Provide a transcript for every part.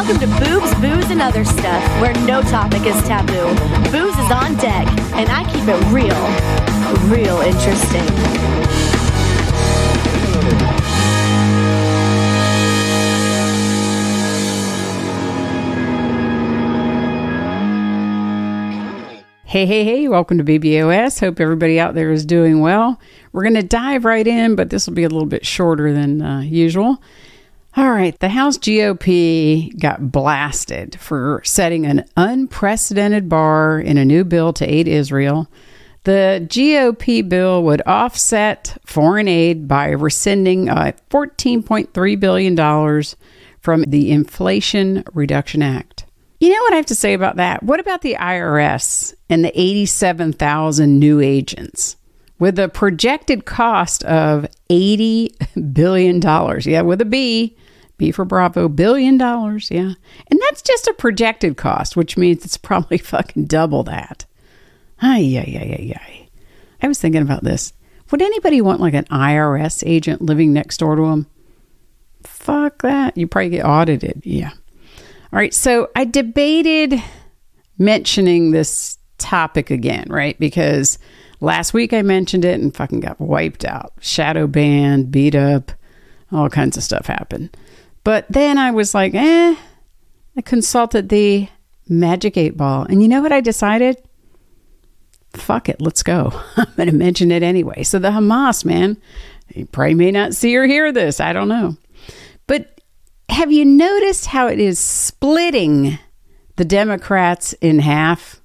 Welcome to Boobs, Booze, and Other Stuff, where no topic is taboo. Booze is on deck, and I keep it real, real interesting. Hey, hey, hey, welcome to BBOS. Hope everybody out there is doing well. We're going to dive right in, but this will be a little bit shorter than uh, usual. All right, the House GOP got blasted for setting an unprecedented bar in a new bill to aid Israel. The GOP bill would offset foreign aid by rescinding uh, $14.3 billion from the Inflation Reduction Act. You know what I have to say about that? What about the IRS and the 87,000 new agents with a projected cost of $80 billion? Yeah, with a B, B for Bravo, billion dollars. Yeah. And that's just a projected cost, which means it's probably fucking double that. Ay, yeah, yeah, yeah, yeah. I was thinking about this. Would anybody want like an IRS agent living next door to them? Fuck that. You probably get audited. Yeah. All right, so I debated mentioning this topic again, right? Because last week I mentioned it and fucking got wiped out. Shadow banned, beat up, all kinds of stuff happened. But then I was like, eh, I consulted the Magic 8 Ball. And you know what I decided? Fuck it, let's go. I'm going to mention it anyway. So the Hamas, man, you probably may not see or hear this. I don't know. But have you noticed how it is splitting the Democrats in half?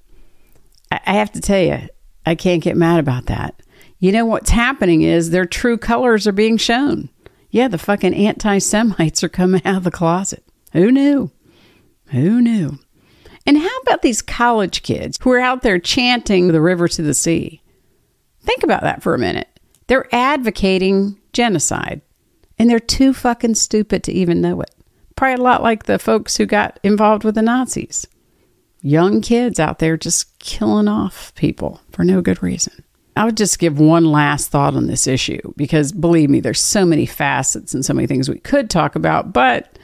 I have to tell you, I can't get mad about that. You know what's happening is their true colors are being shown. Yeah, the fucking anti Semites are coming out of the closet. Who knew? Who knew? And how about these college kids who are out there chanting the river to the sea? Think about that for a minute. They're advocating genocide, and they're too fucking stupid to even know it. Probably a lot like the folks who got involved with the Nazis. Young kids out there just killing off people for no good reason. I would just give one last thought on this issue because believe me, there's so many facets and so many things we could talk about, but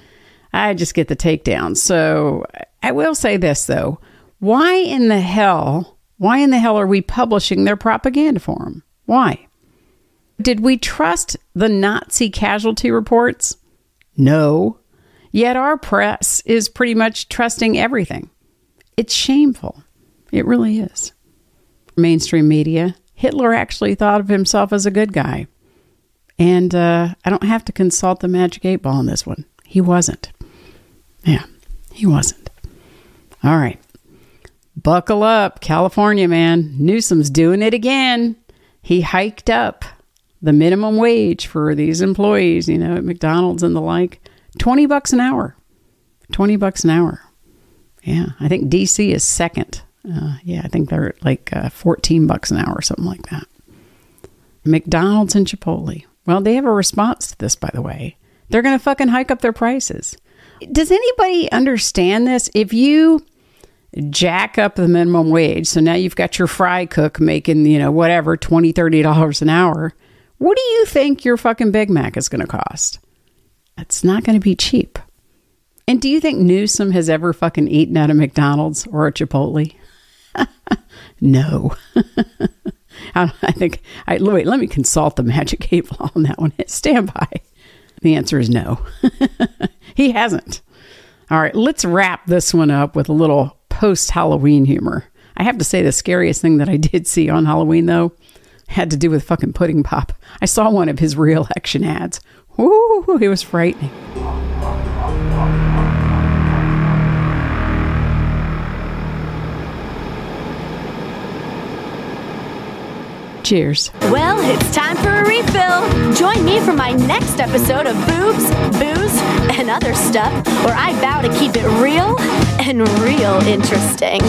I just get the takedown. So I will say this though. Why in the hell, why in the hell are we publishing their propaganda for them? Why? Did we trust the Nazi casualty reports? No. Yet our press is pretty much trusting everything. It's shameful. It really is. Mainstream media, Hitler actually thought of himself as a good guy. And uh, I don't have to consult the Magic 8 Ball on this one. He wasn't. Yeah, he wasn't. All right. Buckle up, California man. Newsom's doing it again. He hiked up the minimum wage for these employees, you know, at McDonald's and the like. 20 bucks an hour. 20 bucks an hour. Yeah, I think DC is second. Uh, yeah, I think they're like uh, 14 bucks an hour or something like that. McDonald's and Chipotle. Well, they have a response to this, by the way. They're going to fucking hike up their prices. Does anybody understand this? If you jack up the minimum wage, so now you've got your fry cook making, you know, whatever, $20, $30 an hour, what do you think your fucking Big Mac is going to cost? It's not going to be cheap. And do you think Newsom has ever fucking eaten at a McDonald's or a Chipotle? no. I think, I, wait, let me consult the magic eight ball on that one. Stand by. The answer is no. he hasn't. All right, let's wrap this one up with a little post Halloween humor. I have to say, the scariest thing that I did see on Halloween, though, had to do with fucking Pudding Pop. I saw one of his re election ads. Ooh, it was frightening. Cheers. Well, it's time for a refill. Join me for my next episode of Boobs, Booze, and Other Stuff, where I vow to keep it real and real interesting.